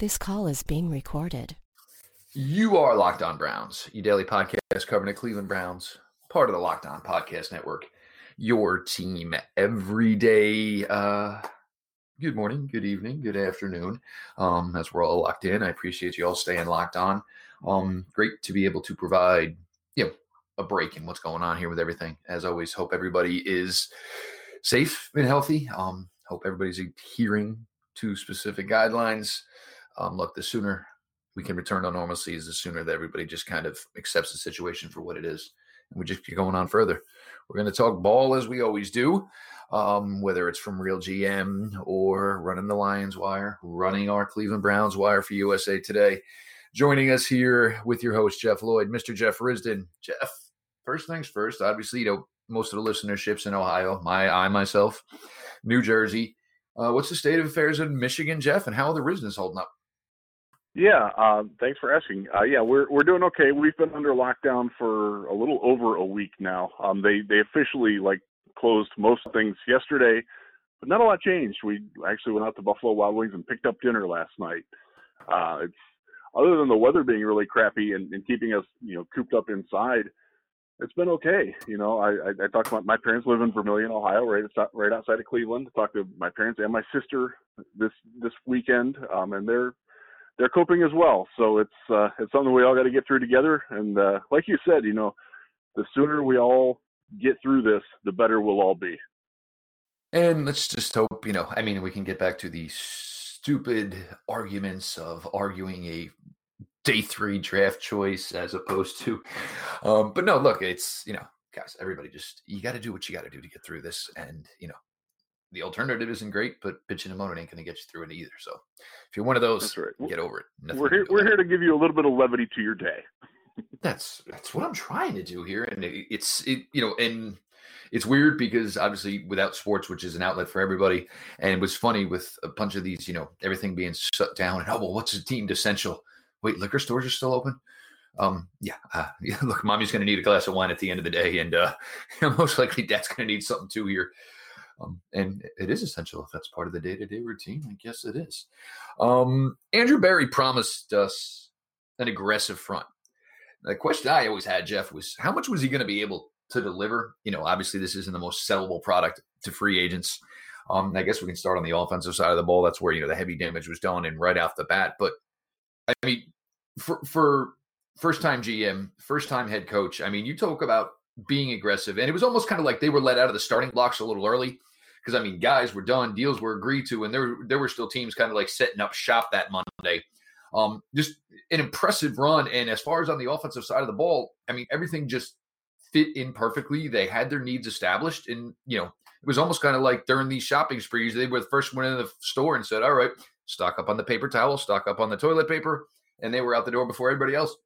This call is being recorded. You are Locked On Browns, your daily podcast covering the Cleveland Browns, part of the Locked On Podcast Network. Your team every day. Uh, good morning, good evening, good afternoon. Um, as we're all locked in, I appreciate you all staying locked on. Um, great to be able to provide, you know, a break in what's going on here with everything. As always, hope everybody is safe and healthy. Um, hope everybody's adhering to specific guidelines um, look, the sooner we can return to normalcy is the sooner that everybody just kind of accepts the situation for what it is. And we just keep going on further. We're going to talk ball as we always do, um, whether it's from Real GM or running the Lions wire, running our Cleveland Browns wire for USA Today. Joining us here with your host, Jeff Lloyd, Mr. Jeff Risdon. Jeff, first things first, obviously, you know, most of the listenerships in Ohio, my I myself, New Jersey. Uh, what's the state of affairs in Michigan, Jeff, and how are the Risdons holding up? Yeah, uh, thanks for asking. Uh, yeah, we're we're doing okay. We've been under lockdown for a little over a week now. Um, they they officially like closed most things yesterday, but not a lot changed. We actually went out to Buffalo Wild Wings and picked up dinner last night. Uh, it's other than the weather being really crappy and, and keeping us you know cooped up inside. It's been okay. You know, I, I, I talked about my parents live in Vermilion, Ohio, right right outside of Cleveland. Talked to my parents and my sister this this weekend, um, and they're they're coping as well. So it's uh, it's something we all got to get through together. And uh, like you said, you know, the sooner we all get through this, the better we'll all be. And let's just hope, you know, I mean, we can get back to the stupid arguments of arguing a day three draft choice as opposed to, um, but no, look, it's, you know, guys, everybody just, you got to do what you got to do to get through this. And, you know, the alternative isn't great, but bitching and moaning ain't going to get you through it either. So if you're one of those, right. get over it. Nothing we're here. We're here to give you a little bit of levity to your day. that's that's what I'm trying to do here, and it, it's it you know, and it's weird because obviously without sports, which is an outlet for everybody, and it was funny with a bunch of these, you know, everything being shut down. And oh well, what's a deemed essential? Wait, liquor stores are still open. Um, yeah, uh, yeah. Look, mommy's going to need a glass of wine at the end of the day, and uh, most likely dad's going to need something too here. Um, and it is essential if that's part of the day to day routine. I guess it is. Um, Andrew Berry promised us an aggressive front. The question I always had, Jeff, was how much was he going to be able to deliver? You know, obviously, this isn't the most sellable product to free agents. Um, I guess we can start on the offensive side of the ball. That's where you know the heavy damage was done, and right off the bat. But I mean, for for first time GM, first time head coach. I mean, you talk about being aggressive, and it was almost kind of like they were let out of the starting blocks a little early because I mean, guys were done, deals were agreed to, and there there were still teams kind of like setting up shop that Monday. Um, just an impressive run, and as far as on the offensive side of the ball, I mean, everything just fit in perfectly. They had their needs established, and you know, it was almost kind of like during these shopping sprees, they were the first one in the store and said, "All right, stock up on the paper towel, stock up on the toilet paper," and they were out the door before everybody else.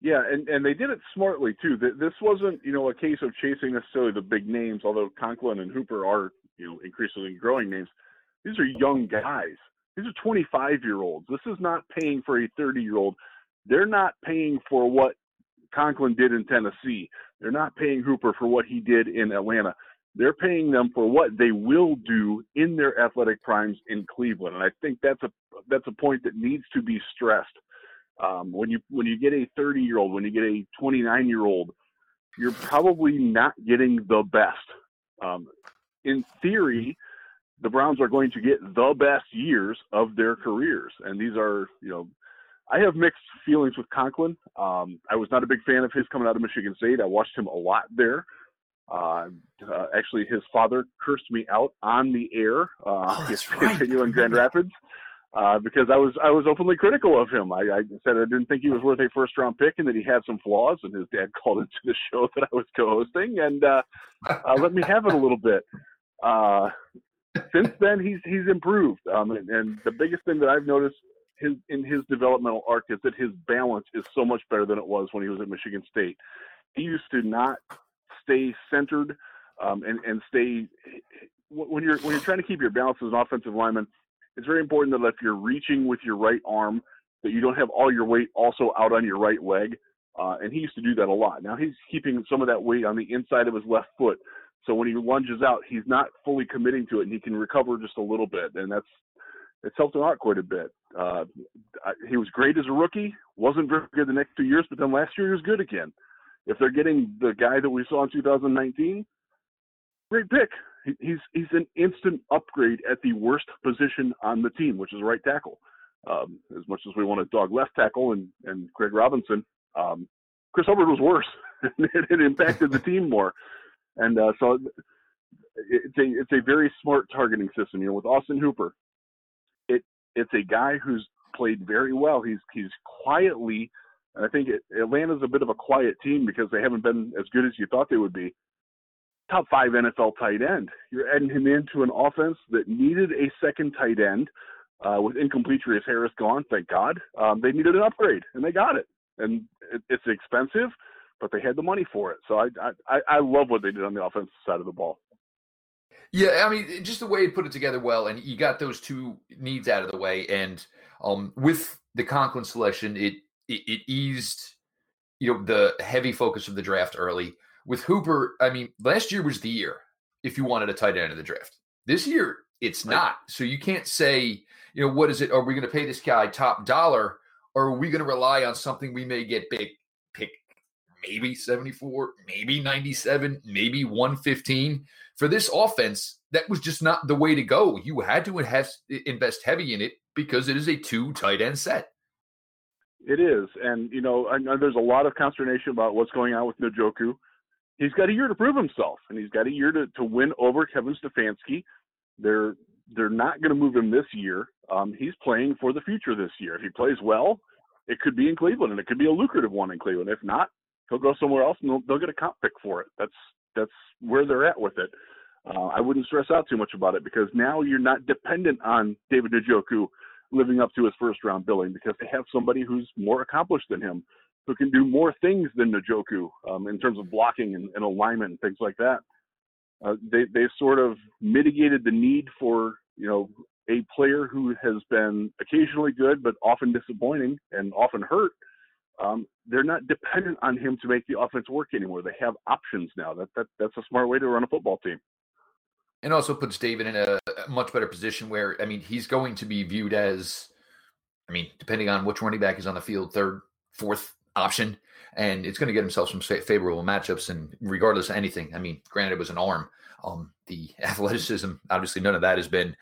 Yeah, and, and they did it smartly too. This wasn't, you know, a case of chasing necessarily the big names, although Conklin and Hooper are, you know, increasingly growing names. These are young guys. These are 25 year olds. This is not paying for a 30 year old. They're not paying for what Conklin did in Tennessee. They're not paying Hooper for what he did in Atlanta. They're paying them for what they will do in their athletic primes in Cleveland. And I think that's a that's a point that needs to be stressed um, when you when you get a 30 year old, when you get a 29 year old, you're probably not getting the best. Um, in theory, the Browns are going to get the best years of their careers, and these are you know. I have mixed feelings with Conklin. Um, I was not a big fan of his coming out of Michigan State. I watched him a lot there. Uh, uh, actually, his father cursed me out on the air. Uh, oh, that's right. in Grand Rapids uh, because I was I was openly critical of him. I, I said I didn't think he was worth a first round pick and that he had some flaws. And his dad called into the show that I was co-hosting and uh, uh, let me have it a little bit. Uh, since then, he's he's improved. Um, and, and the biggest thing that I've noticed his in his developmental arc is that his balance is so much better than it was when he was at Michigan State. He used to not stay centered um, and and stay when you're when you're trying to keep your balance as an offensive lineman it's very important that if you're reaching with your right arm, that you don't have all your weight also out on your right leg. Uh, and he used to do that a lot. Now he's keeping some of that weight on the inside of his left foot. So when he lunges out, he's not fully committing to it, and he can recover just a little bit. And that's it's helped him out quite a bit. Uh, he was great as a rookie, wasn't very good the next two years, but then last year he was good again. If they're getting the guy that we saw in 2019, great pick. He's he's an instant upgrade at the worst position on the team, which is right tackle. Um, as much as we want to dog left tackle and and Greg Robinson, um, Chris Hubbard was worse. it, it impacted the team more, and uh, so it's a it's a very smart targeting system. You know, with Austin Hooper, it it's a guy who's played very well. He's he's quietly, and I think it, Atlanta's a bit of a quiet team because they haven't been as good as you thought they would be. Top five NFL tight end. You're adding him into an offense that needed a second tight end. Uh, with incomplete Harris gone, thank God, um, they needed an upgrade, and they got it. And it, it's expensive, but they had the money for it. So I, I I love what they did on the offensive side of the ball. Yeah, I mean, just the way he put it together well, and you got those two needs out of the way, and um, with the Conklin selection, it, it it eased, you know, the heavy focus of the draft early. With Hooper, I mean, last year was the year if you wanted a tight end in the draft. This year, it's not. So you can't say, you know, what is it? Are we going to pay this guy top dollar, or are we going to rely on something we may get big pick maybe 74, maybe 97, maybe 115. For this offense, that was just not the way to go. You had to invest heavy in it because it is a two tight end set. It is. And, you know, I know there's a lot of consternation about what's going on with Njoku. He's got a year to prove himself, and he's got a year to, to win over Kevin Stefanski. They're they're not going to move him this year. Um, he's playing for the future this year. If he plays well, it could be in Cleveland, and it could be a lucrative one in Cleveland. If not, he'll go somewhere else and they'll, they'll get a comp pick for it. That's that's where they're at with it. Uh, I wouldn't stress out too much about it because now you're not dependent on David Njoku living up to his first round billing because they have somebody who's more accomplished than him, who can do more things than Njoku um, in terms of blocking and, and alignment and things like that. Uh, they they've sort of mitigated the need for you know a player who has been occasionally good but often disappointing and often hurt um, they're not dependent on him to make the offense work anymore. They have options now. That, that that's a smart way to run a football team. And also puts David in a much better position where I mean he's going to be viewed as, I mean, depending on which running back is on the field, third, fourth option, and it's going to get himself some favorable matchups. And regardless of anything, I mean, granted it was an arm, um, the athleticism, obviously, none of that has been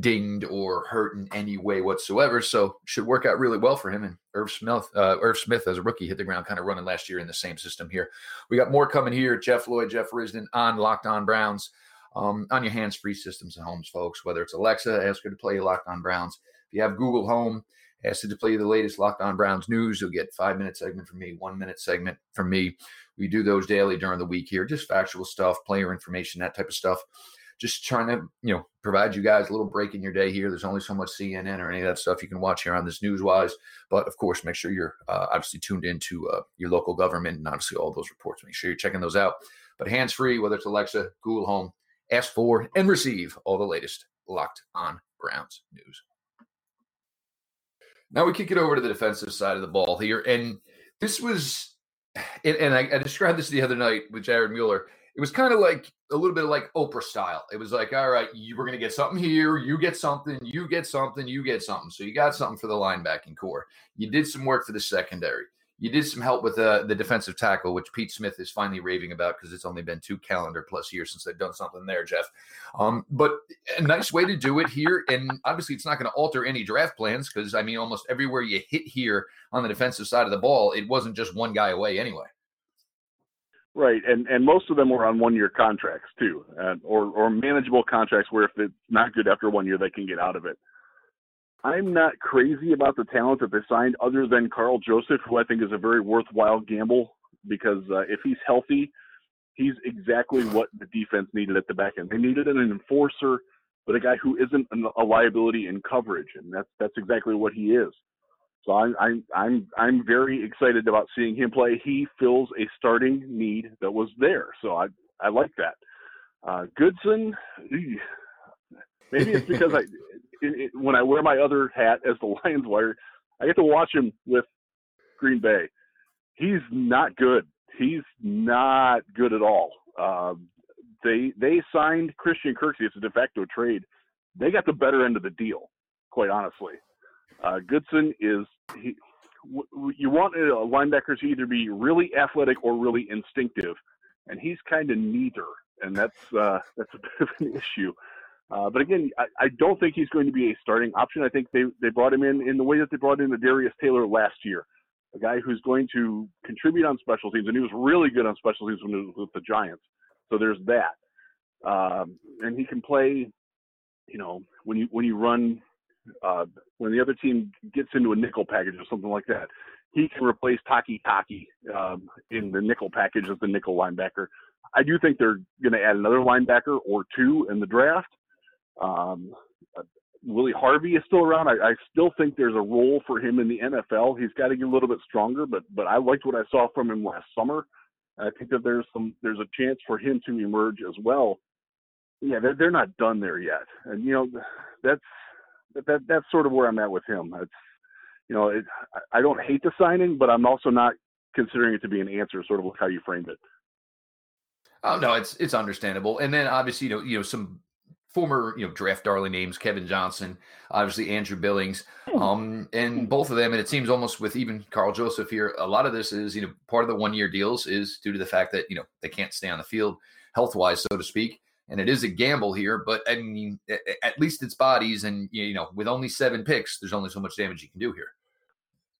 dinged or hurt in any way whatsoever. So should work out really well for him. And Irv Smith, uh, Irv Smith as a rookie hit the ground kind of running last year in the same system here. We got more coming here. Jeff Lloyd, Jeff Risdon on Locked On Browns. Um, on your hands-free systems and homes, folks. Whether it's Alexa, ask her to play Locked On Browns. If you have Google Home, ask her to play the latest Locked On Browns news. You'll get five-minute segment from me, one-minute segment from me. We do those daily during the week here, just factual stuff, player information, that type of stuff. Just trying to, you know, provide you guys a little break in your day here. There's only so much CNN or any of that stuff you can watch here on this news wise. But of course, make sure you're uh, obviously tuned into uh, your local government and obviously all those reports. Make sure you're checking those out. But hands free, whether it's Alexa, Google Home, ask for and receive all the latest locked on Browns news. Now we kick it over to the defensive side of the ball here. And this was and, and I, I, described this the other night with Jared Mueller. It was kind of like a little bit of like Oprah style. It was like, all right, you were going to get something here, you get something, you get something, you get something. So you got something for the linebacking core. You did some work for the secondary. You did some help with uh, the defensive tackle, which Pete Smith is finally raving about because it's only been two calendar plus years since they've done something there, Jeff. Um, but a nice way to do it here. And obviously, it's not going to alter any draft plans because, I mean, almost everywhere you hit here on the defensive side of the ball, it wasn't just one guy away anyway. Right, and and most of them were on one year contracts too, uh, or or manageable contracts where if it's not good after one year, they can get out of it. I'm not crazy about the talent that they signed, other than Karl Joseph, who I think is a very worthwhile gamble because uh, if he's healthy, he's exactly what the defense needed at the back end. They needed an enforcer, but a guy who isn't a liability in coverage, and that's that's exactly what he is. So I'm I'm I'm I'm very excited about seeing him play. He fills a starting need that was there, so I I like that. Uh, Goodson, maybe it's because I when I wear my other hat as the Lions wire, I get to watch him with Green Bay. He's not good. He's not good at all. Um, they they signed Christian Kirksey. It's a de facto trade. They got the better end of the deal. quite honestly. Uh, Goodson is he. You want a linebacker to either be really athletic or really instinctive, and he's kind of neither, and that's uh, that's a bit of an issue. Uh, but again, I, I, don't think he's going to be a starting option. I think they they brought him in in the way that they brought in the Darius Taylor last year, a guy who's going to contribute on special teams, and he was really good on special teams when he was with the Giants. So there's that, um, and he can play. You know, when you when you run uh, when the other team gets into a nickel package or something like that, he can replace Taki um, in the nickel package as the nickel linebacker. I do think they're going to add another linebacker or two in the draft. Um, Willie Harvey is still around. I, I still think there's a role for him in the NFL. He's got to get a little bit stronger, but but I liked what I saw from him last summer. I think that there's some there's a chance for him to emerge as well. Yeah, they're, they're not done there yet, and you know that's that that's sort of where I'm at with him. It's you know it, I don't hate the signing, but I'm also not considering it to be an answer, sort of like how you framed it. Oh no, it's it's understandable. And then obviously, you know, you know, some former you know draft darling names kevin johnson obviously andrew billings hmm. um, and hmm. both of them and it seems almost with even Karl joseph here a lot of this is you know part of the one year deals is due to the fact that you know they can't stay on the field health wise so to speak and it is a gamble here but i mean at least it's bodies and you know with only seven picks there's only so much damage you can do here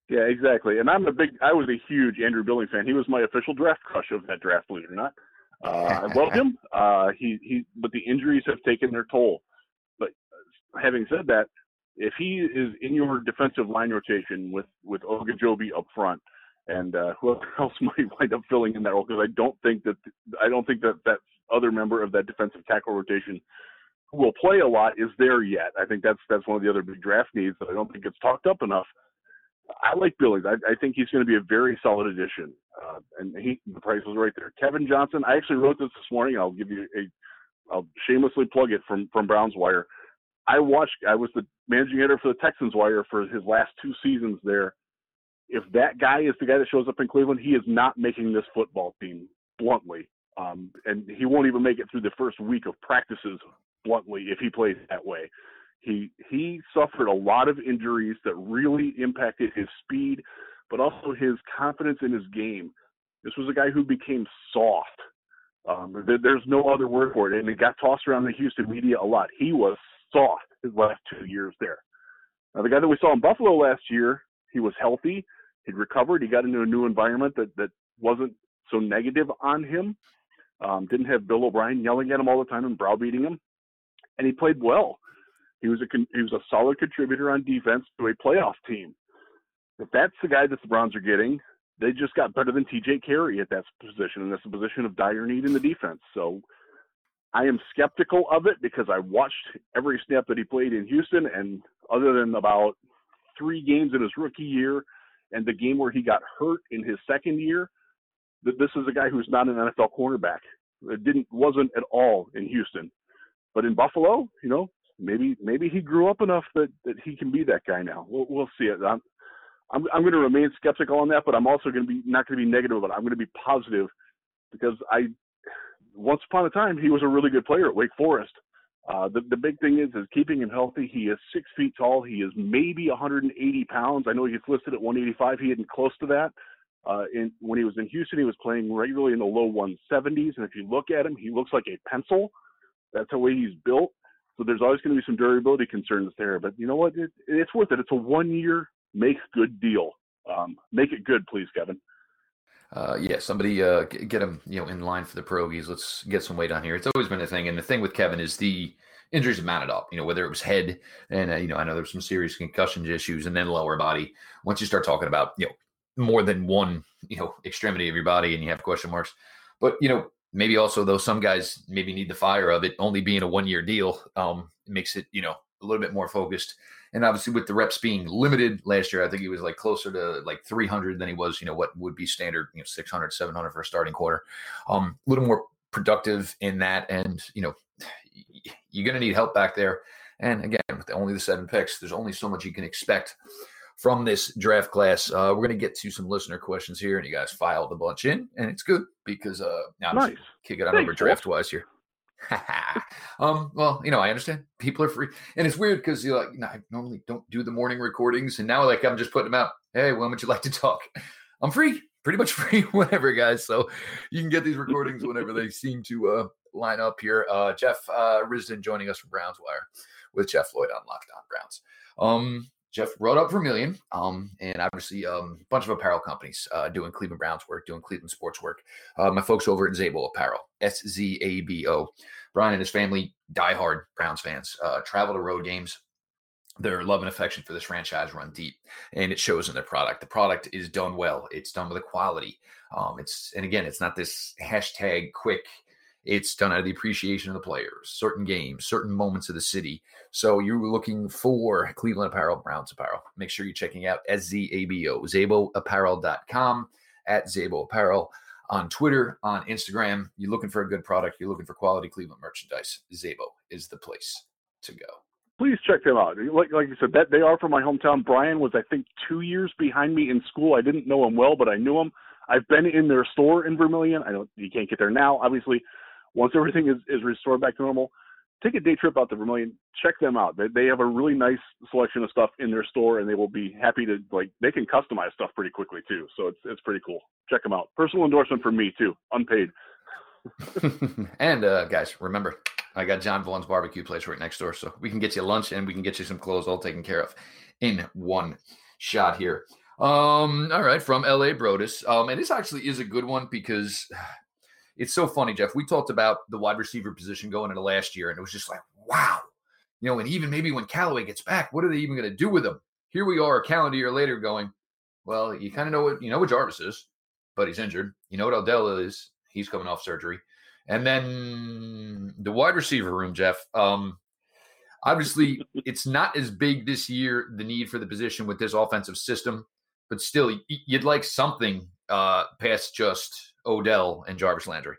yeah exactly and i'm a big i was a huge andrew billings fan he was my official draft crush of that draft believe it or not uh, I him. Uh, he he, but the injuries have taken their toll. But having said that, if he is in your defensive line rotation with with Ogunjobi up front, and uh, whoever else might wind up filling in that role, because I don't think that I don't think that that other member of that defensive tackle rotation who will play a lot is there yet. I think that's that's one of the other big draft needs that I don't think gets talked up enough. I like Billings. I, I think he's going to be a very solid addition, uh, and he the price was right there. Kevin Johnson. I actually wrote this this morning. I'll give you a. I'll shamelessly plug it from from Browns Wire. I watched. I was the managing editor for the Texans Wire for his last two seasons there. If that guy is the guy that shows up in Cleveland, he is not making this football team bluntly, um, and he won't even make it through the first week of practices bluntly if he plays that way. He he suffered a lot of injuries that really impacted his speed, but also his confidence in his game. This was a guy who became soft. Um, there's no other word for it, and it got tossed around the Houston media a lot. He was soft his last two years there. Now, the guy that we saw in Buffalo last year, he was healthy. He'd recovered. He got into a new environment that that wasn't so negative on him. Um, didn't have Bill O'Brien yelling at him all the time and browbeating him, and he played well. He was a he was a solid contributor on defense to a playoff team. If that's the guy that the Browns are getting, they just got better than T.J. Carrie at that position, and that's a position of dire need in the defense. So I am skeptical of it because I watched every snap that he played in Houston, and other than about three games in his rookie year and the game where he got hurt in his second year, that this is a guy who's not an NFL cornerback. It didn't wasn't at all in Houston, but in Buffalo, you know, maybe maybe he grew up enough that that he can be that guy now. We'll we'll see it. I'm I'm I'm going to remain skeptical on that, but I'm also going to be not going to be negative about it. I'm going to be positive because I once upon a time he was a really good player at Wake Forest. Uh, the the big thing is is keeping him healthy. He is six feet tall. He is maybe 180 pounds. I know he's listed at 185. He isn't close to that. Uh, in, when he was in Houston, he was playing regularly in the low 170s, and if you look at him, he looks like a pencil. That's the way he's built. So there's always going to be some durability concerns there. But you know what? It, it's worth it. It's a one year make good deal. Um, make it good, please, Kevin. Uh, yeah, somebody uh, get him, you know, in line for the pierogies. Let's get some weight on here. It's always been a thing, and the thing with Kevin is the injuries have mounted up. You know, whether it was head, and uh, you know, I know there's some serious concussion issues, and then lower body. Once you start talking about, you know, more than one, you know, extremity of your body, and you have question marks. But you know, maybe also though some guys maybe need the fire of it only being a one year deal um, makes it you know a little bit more focused. And obviously with the reps being limited last year i think he was like closer to like 300 than he was you know what would be standard you know 600 700 for a starting quarter. Um, a little more productive in that and you know you're going to need help back there. And again with only the seven picks there's only so much you can expect from this draft class. Uh, we're going to get to some listener questions here, and you guys filed a bunch in, and it's good because uh, now nice. kick it on over draft wise here. um, well, you know, I understand people are free, and it's weird because you like, you know, I normally don't do the morning recordings, and now like I'm just putting them out. Hey, when would you like to talk? I'm free, pretty much free whenever, guys. So you can get these recordings whenever they seem to uh, line up here. Uh, Jeff uh, Risdon joining us from Browns Wire with Jeff Lloyd on Locked On Browns. Um, Jeff wrote up Vermilion, um, and obviously um, a bunch of apparel companies uh, doing Cleveland Browns work, doing Cleveland sports work. Uh, my folks over at Szabo Apparel, S Z A B O. Brian and his family, diehard Browns fans, uh, travel to road games. Their love and affection for this franchise run deep, and it shows in their product. The product is done well. It's done with a quality. Um, it's and again, it's not this hashtag quick it's done out of the appreciation of the players, certain games, certain moments of the city. So you're looking for Cleveland Apparel, Browns Apparel. Make sure you're checking out SZABO, SzaboApparel.com, at Szabo Apparel on Twitter, on Instagram. You're looking for a good product, you're looking for quality Cleveland merchandise. Szabo is the place to go. Please check them out. Like, like you said, that they are from my hometown. Brian was, I think, two years behind me in school. I didn't know him well, but I knew him. I've been in their store in Vermilion. I don't. You can't get there now, obviously once everything is, is restored back to normal, take a day trip out to Vermilion. Check them out. They, they have a really nice selection of stuff in their store, and they will be happy to like. They can customize stuff pretty quickly too, so it's it's pretty cool. Check them out. Personal endorsement from me too, unpaid. and uh, guys, remember, I got John Vaughn's barbecue place right next door, so we can get you lunch and we can get you some clothes all taken care of in one shot here. Um, all right, from LA Brodus. Um, and this actually is a good one because it's so funny, Jeff. We talked about the wide receiver position going into last year, and it was just like, wow. You know, and even maybe when Callaway gets back, what are they even going to do with him? Here we are a calendar year later going, well, you kind of know what you know what Jarvis is, but he's injured. You know what Odell is. He's coming off surgery. And then the wide receiver room, Jeff. Um, obviously, it's not as big this year, the need for the position with this offensive system, but still, you'd like something uh, past just Odell and Jarvis Landry.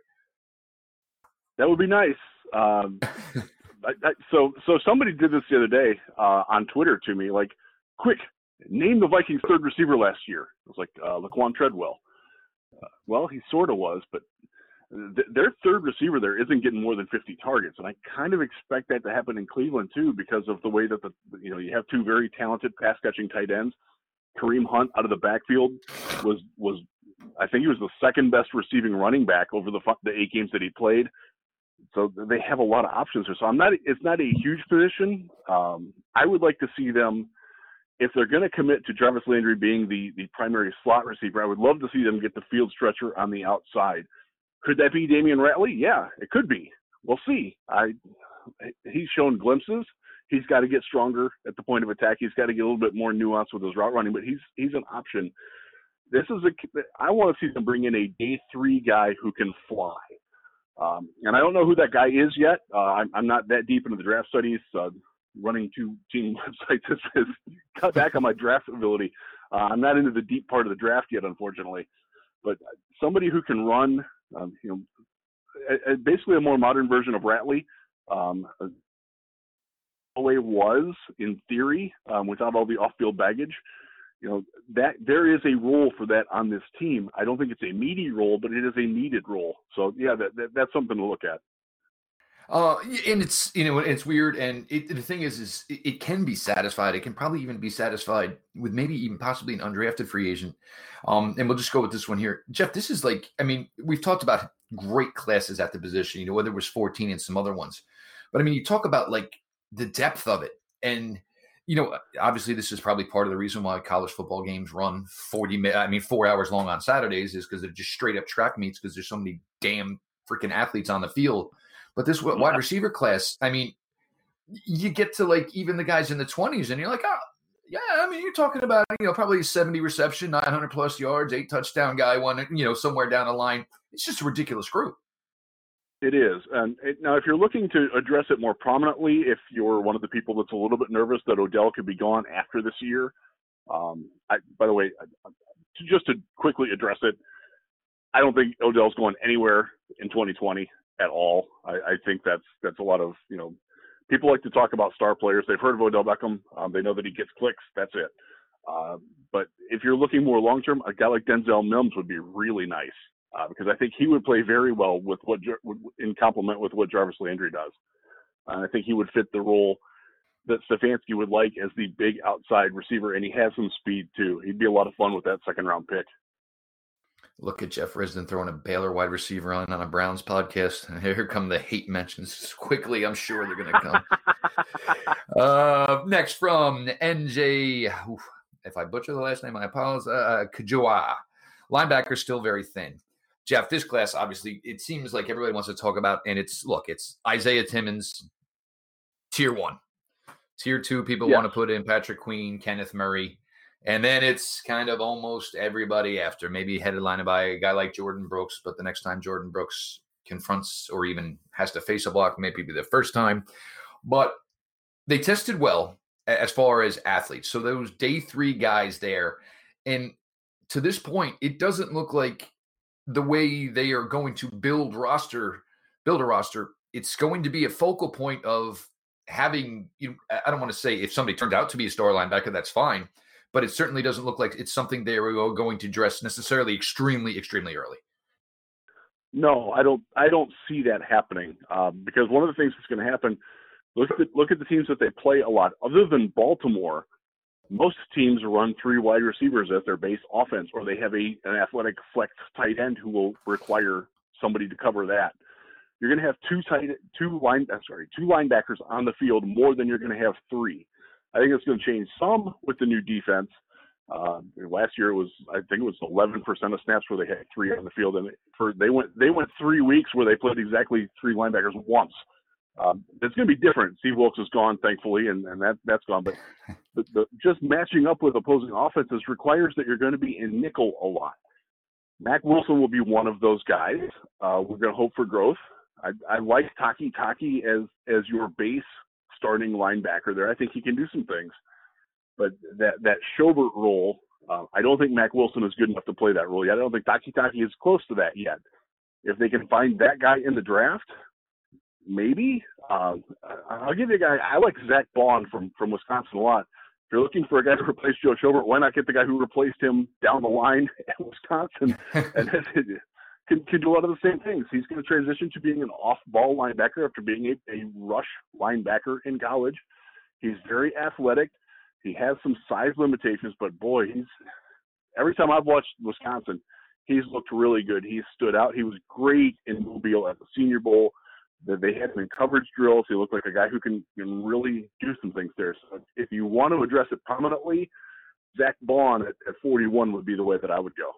That would be nice. Um, I, I, so, so somebody did this the other day uh, on Twitter to me, like, quick, name the Vikings' third receiver last year. It was like uh, Laquan Treadwell. Uh, well, he sort of was, but th- their third receiver there isn't getting more than 50 targets, and I kind of expect that to happen in Cleveland too, because of the way that the you know you have two very talented pass catching tight ends. Kareem Hunt out of the backfield was was I think he was the second best receiving running back over the the eight games that he played. So they have a lot of options here. So I'm not. It's not a huge position. Um, I would like to see them if they're going to commit to Jarvis Landry being the the primary slot receiver. I would love to see them get the field stretcher on the outside. Could that be Damion Ratley? Yeah, it could be. We'll see. I he's shown glimpses. He's got to get stronger at the point of attack. He's got to get a little bit more nuance with his route running, but he's he's an option this is a I want to see them bring in a day three guy who can fly. Um, and I don't know who that guy is yet. Uh, I'm, I'm not that deep into the draft studies. Uh, running two team websites has, cut back on my draft ability. Uh, I'm not into the deep part of the draft yet, unfortunately. But somebody who can run, um, you know, a, a, basically a more modern version of Ratley. Um, was in theory um, without all the off-field baggage you know that there is a role for that on this team. I don't think it's a meaty role, but it is a needed role. So yeah, that, that that's something to look at. Uh, and it's you know it's weird, and it, the thing is, is it, it, can be satisfied. It can probably even be satisfied with maybe even possibly an undrafted free agent. Um, and we'll just go with this one here, Jeff. This is like, I mean, we've talked about great classes at the position. You know, whether it was 14 and some other ones, but I mean, you talk about like the depth of it, and you know, obviously this is probably part of the reason why college football games run 40 I mean, four hours long on Saturdays is because they're just straight up track meets because there's so many damn freaking athletes on the field. But this yeah. wide receiver class, I mean, you get to like even the guys in the 20s and you're like, oh, yeah, I mean, you're talking about, you know, probably 70 reception, 900 plus yards, eight touchdown guy, one, you know, somewhere down the line. It's just a ridiculous group. It is. And it, now, if you're looking to address it more prominently, if you're one of the people that's a little bit nervous that Odell could be gone after this year, um, I, by the way, just to quickly address it, I don't think Odell's going anywhere in 2020 at all. I, I think that's that's a lot of you know people like to talk about star players. They've heard of Odell Beckham. Um, they know that he gets clicks. That's it. Uh, but if you're looking more long term, a guy like Denzel Mims would be really nice. Uh, because I think he would play very well with what in complement with what Jarvis Landry does. Uh, I think he would fit the role that Stefanski would like as the big outside receiver, and he has some speed too. He'd be a lot of fun with that second round pick. Look at Jeff Risdon throwing a Baylor wide receiver on on a Browns podcast. And here come the hate mentions quickly. I'm sure they're going to come. uh, next from NJ. If I butcher the last name, I apologize. Uh, Kajua. Linebacker still very thin. Jeff, this class obviously it seems like everybody wants to talk about, and it's look, it's Isaiah Simmons, tier one, tier two. People yes. want to put in Patrick Queen, Kenneth Murray, and then it's kind of almost everybody after. Maybe headlined by a guy like Jordyn Brooks, but the next time Jordyn Brooks confronts or even has to face a block, maybe be the first time. But they tested well as far as athletes. So those day three guys there, and to this point, it doesn't look like the way they are going to build roster, build a roster. It's going to be a focal point of having. You, I don't want to say if somebody turns out to be a star linebacker, that's fine, but it certainly doesn't look like it's something they are going to dress necessarily extremely, extremely early. No, I don't. I don't see that happening um, because one of the things that's going to happen. Look at the, look at the teams that they play a lot. Other than Baltimore, most teams run three wide receivers as their base offense, or they have a an athletic flex tight end who will require somebody to cover that. You're going to have two tight two line I'm sorry two linebackers on the field more than you're going to have three. I think it's going to change some with the new defense. Uh, last year it was I think it was 11% of snaps where they had three on the field, and for they went they went three weeks where they played exactly three linebackers once. Um, it's going to be different. Steve Wilks is gone, thankfully, and, and that that's gone. But the, the, just matching up with opposing offenses requires that you're going to be in nickel a lot. Mack Wilson will be one of those guys. Uh, we're going to hope for growth. I, I like Takitaki as as your base starting linebacker there. I think he can do some things, but that that Schobert role, uh, I don't think Mack Wilson is good enough to play that role yet. I don't think Takitaki is close to that yet. If they can find that guy in the draft, maybe. Um, I'll give you a guy. I like Zack Baun from from Wisconsin a lot. If you're looking for a guy to replace Joe Schobert, why not get the guy who replaced him down the line at Wisconsin and can, can do a lot of the same things. He's going to transition to being an off-ball linebacker after being a, a rush linebacker in college. He's very athletic. He has some size limitations, but boy, he's every time I've watched Wisconsin, he's looked really good. He stood out. He was great in Mobile at the Senior Bowl they had him in coverage drills. He looked like a guy who can, can really do some things there. So if you want to address it prominently, Zack Baun at, at 41 would be the way that I would go.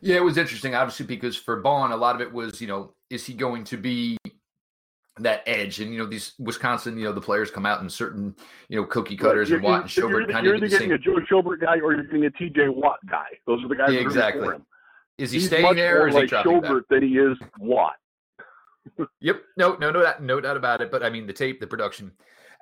Yeah, it was interesting, obviously, because for Baun, a lot of it was, you know, is he going to be that edge? And you know, these Wisconsin, you know, the players come out in certain, you know, cookie cutters and Watt and Schobert. You're, you're either getting same. a Joe Schobert guy or you're getting a T.J. Watt guy. Those are the guys. Yeah, exactly. Is he He's staying there, or is like he dropping Schobert back? than he is Watt yep. No, no, no, that, no doubt about it. But I mean, the tape, the production,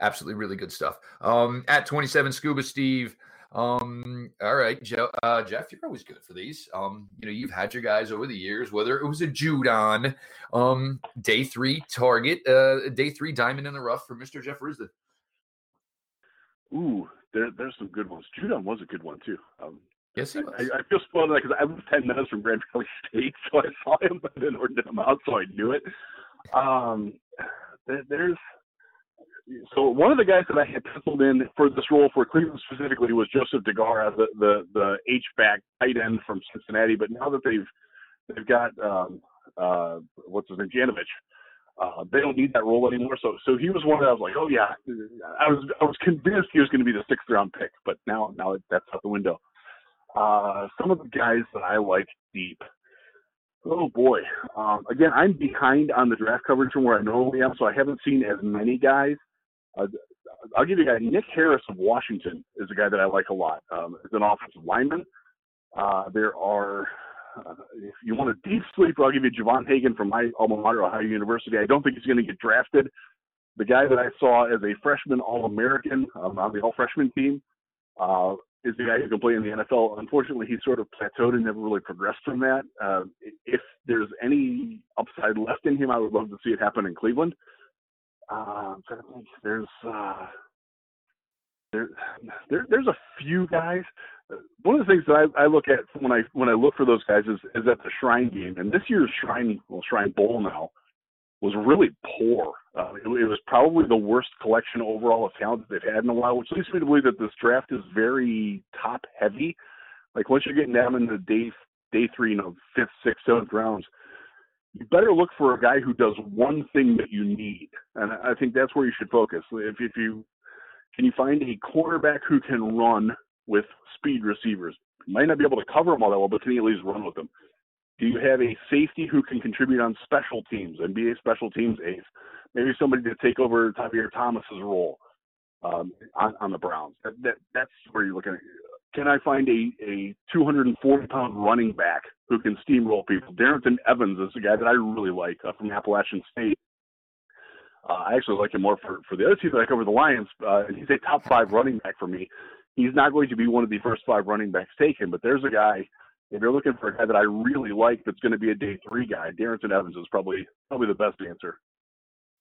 absolutely really good stuff. Um, at 27, Scuba Steve. Um, all right, Joe, uh, Jeff, you're always good for these. Um, you know, you've had your guys over the years, whether it was a Judon, um, day three target, uh, day three diamond in the rough for Mr. Jeff Risdon. Ooh, there, there's some good ones. Judon was a good one too. Um, Yes, he was. I, I feel spoiled because I was ten minutes from Grand Valley State, so I saw him, but I didn't order him out, so I knew it. Um, there's so one of the guys that I had penciled in for this role for Cleveland specifically was Josiah Deguara, the the the H back tight end from Cincinnati. But now that they've they've got um, uh, what's his name, Janovich, uh, they don't need that role anymore. So so he was one that I was like, oh yeah, I was I was convinced he was going to be the sixth round pick, but now now that's out the window. Uh, some of the guys that I like deep. Oh boy. Um, again, I'm behind on the draft coverage from where I normally am, so I haven't seen as many guys. Uh, I'll give you a guy. Nick Harris of Washington is a guy that I like a lot. Um, an offensive lineman, uh, there are. Uh, if you want a deep sleeper, I'll give you Javon Hagan from my alma mater, Ohio University. I don't think he's going to get drafted. The guy that I saw as a freshman All-American um, on the All-Freshman team uh, is the guy who can play in the NFL. Unfortunately, he sort of plateaued and never really progressed from that. Uh, if there's any upside left in him, I would love to see it happen in Cleveland. Uh, to think. There's uh, there, there, there's a few guys. one of the things that I, I look at when I when I look for those guys is is at the Shrine game, and this year's Shrine well Shrine Bowl now was really poor. Uh, it, it was probably the worst collection overall of talent that they've had in a while, which leads me to believe that this draft is very top heavy. Like once you're getting down into day day three, you know, fifth, sixth, seventh rounds, you better look for a guy who does one thing that you need, and I think that's where you should focus. If if you can you find a cornerback who can run with speed receivers, might not be able to cover them all that well, but can he at least run with them? Do you have a safety who can contribute on special teams and be a special teams ace? Maybe somebody to take over Tavierre Thomas's role um, on, on the Browns. That, that, that's where you're looking at. Can I find a, a 240 pound running back who can steamroll people? Darrynton Evans is a guy that I really like uh, from Appalachian State. Uh, I actually like him more for, for the other team that I cover, the Lions. Uh, he's a top five running back for me. He's not going to be one of the first five running backs taken, but there's a guy if you're looking for a guy that I really like that's going to be a day three guy, Darrynton Evans is probably probably the best answer.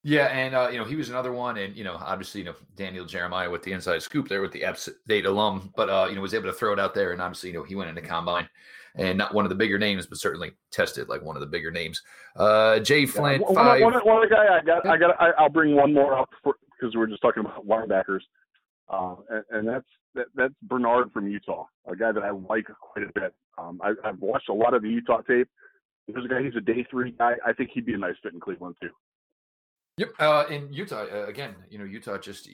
Yeah, and uh, you know he was another one, and you know obviously you know Daniel Jeremiah with the inside scoop there with the App State alum, but uh, you know was able to throw it out there, and obviously you know he went into combine, and not one of the bigger names, but certainly tested like one of the bigger names. Uh, Jay Flint, yeah, five. One, one, one guy I got, I got, I, will bring one more up because we are just talking about linebackers, uh, and, and that's that, that's Bernard from Utah, a guy that I like quite a bit. Um, I, I've watched a lot of the Utah tape. There's a guy. He's a day three guy. I think he'd be a nice fit in Cleveland too. Yep. Uh, in Utah, uh, again, you know, Utah just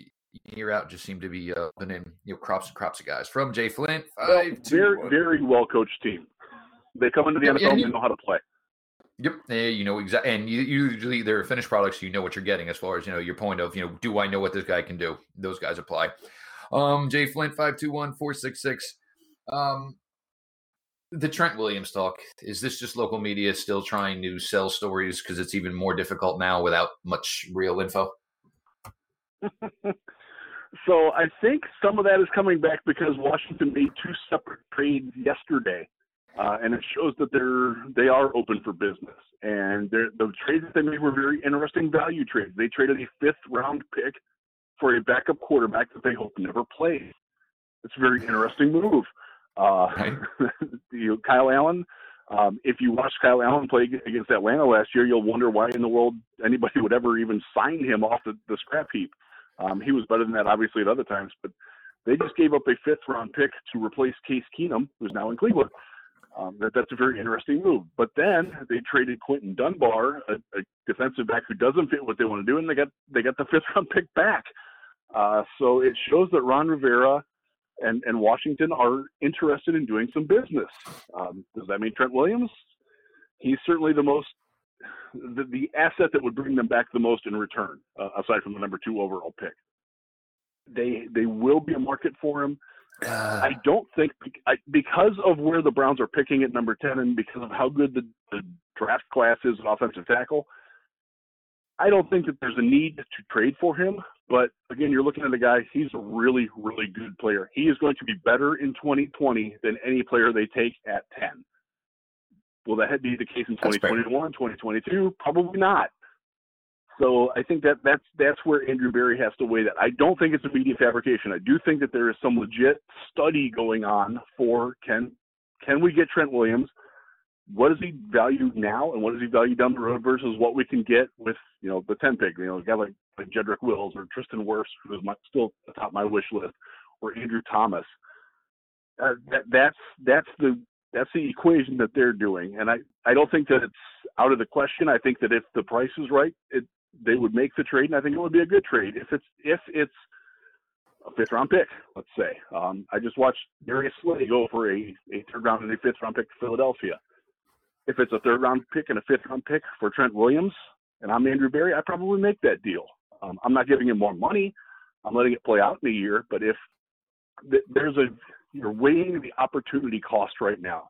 year out just seemed to be uh, in you know crops and crops of guys from Jay Flint. Five, well, very very well coached team. They come into the NFL and they know how to play. Yep, you know exactly, and you, usually they're finished products. You know what you're getting as far as you know your point of you know, do I know what this guy can do? Those guys apply. Um, Jay Flint five two one four six six. Um, the Trent Williams talk is this just local media still trying to sell stories because it's even more difficult now without much real info? so I think some of that is coming back because Washington made two separate trades yesterday, uh, and it shows that they're they are open for business. And the trades that they made were very interesting value trades. They traded a fifth round pick for a backup quarterback that they hope never plays. It's a very interesting move. Uh, right. you know, Kyle Allen. Um, if you watch Kyle Allen play against Atlanta last year, you'll wonder why in the world anybody would ever even sign him off the, the scrap heap. Um, he was better than that, obviously, at other times, but they just gave up a fifth round pick to replace Case Keenum, who's now in Cleveland. Um, that, that's a very interesting move. But then they traded Quinton Dunbar, a, a defensive back who doesn't fit what they want to do, and they got they got the fifth round pick back. Uh, so it shows that Ron Rivera and, and Washington are interested in doing some business. Um, does that mean Trent Williams? He's certainly the most the, the asset that would bring them back the most in return, uh, aside from the number two overall pick. They they will be a market for him. Uh, I don't think I, because of where the Browns are picking at number ten, and because of how good the, the draft class is at offensive tackle. I don't think that there's a need to trade for him. But again, you're looking at a guy, he's a really, really good player. He is going to be better in 2020 than any player they take at 10. Will that be the case in 2021, 2022? Probably not. So I think that that's that's where Andrew Berry has to weigh that. I don't think it's a media fabrication. I do think that there is some legit study going on for can can we get Trent Williams? What is he valued now and what is he valued down the road versus what we can get with, you know, the 10 pick, you know, a guy like, like Jedrick Wills or Tristan Wirfs, who is my, still atop my wish list, or Andrew Thomas. Uh, that, that's, that's the, that's the equation that they're doing. And I, I don't think that it's out of the question. I think that if the price is right, it, they would make the trade and I think it would be a good trade. If it's, if it's, a fifth round pick, let's say. Um, I just watched Darius Slay go for a, a third round and a fifth round pick to Philadelphia if it's a third round pick and a fifth round pick for Trent Williams, and I'm Andrew Berry, I probably make that deal. Um, I'm not giving him more money. I'm letting it play out in a year. But if th- there's a, you're weighing the opportunity cost right now.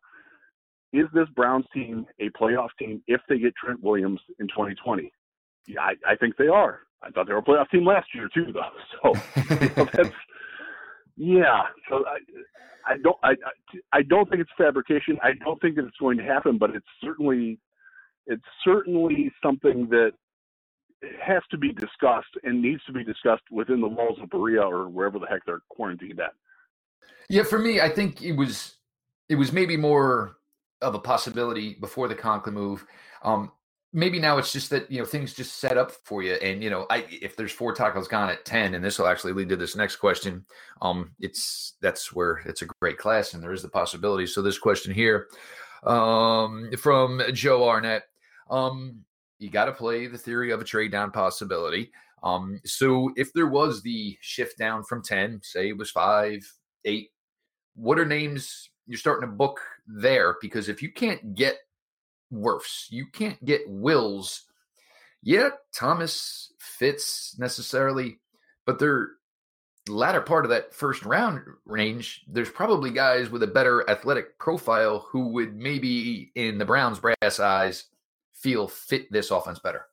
Is this Browns team a playoff team if they get Trent Williams in 2020? Yeah, I, I think they are. I thought they were a playoff team last year too, though. So you know, that's yeah. So I, I don't I I don't think it's fabrication. I don't think that it's going to happen, but it's certainly it's certainly something that has to be discussed and needs to be discussed within the walls of Berea or wherever the heck they're quarantined at. Yeah, for me, I think it was it was maybe more of a possibility before the Conklin move. Um, maybe now it's just that you know things just set up for you, and you know, I if there's four tackles gone at ten, and this will actually lead to this next question. Um, it's that's where it's a great class, and there is the possibility. So this question here, um, from Joe Arnett, um, you got to play the theory of a trade down possibility. Um, so if there was the shift down from 10, say it was five, eight, what are names you're starting to book there? Because if you can't get Wirfs, you can't get Wills. Yeah, Thomas fits necessarily, but they're latter part of that first round range, there's probably guys with a better athletic profile who would maybe, in the Browns' brass eyes, feel fit this offense better.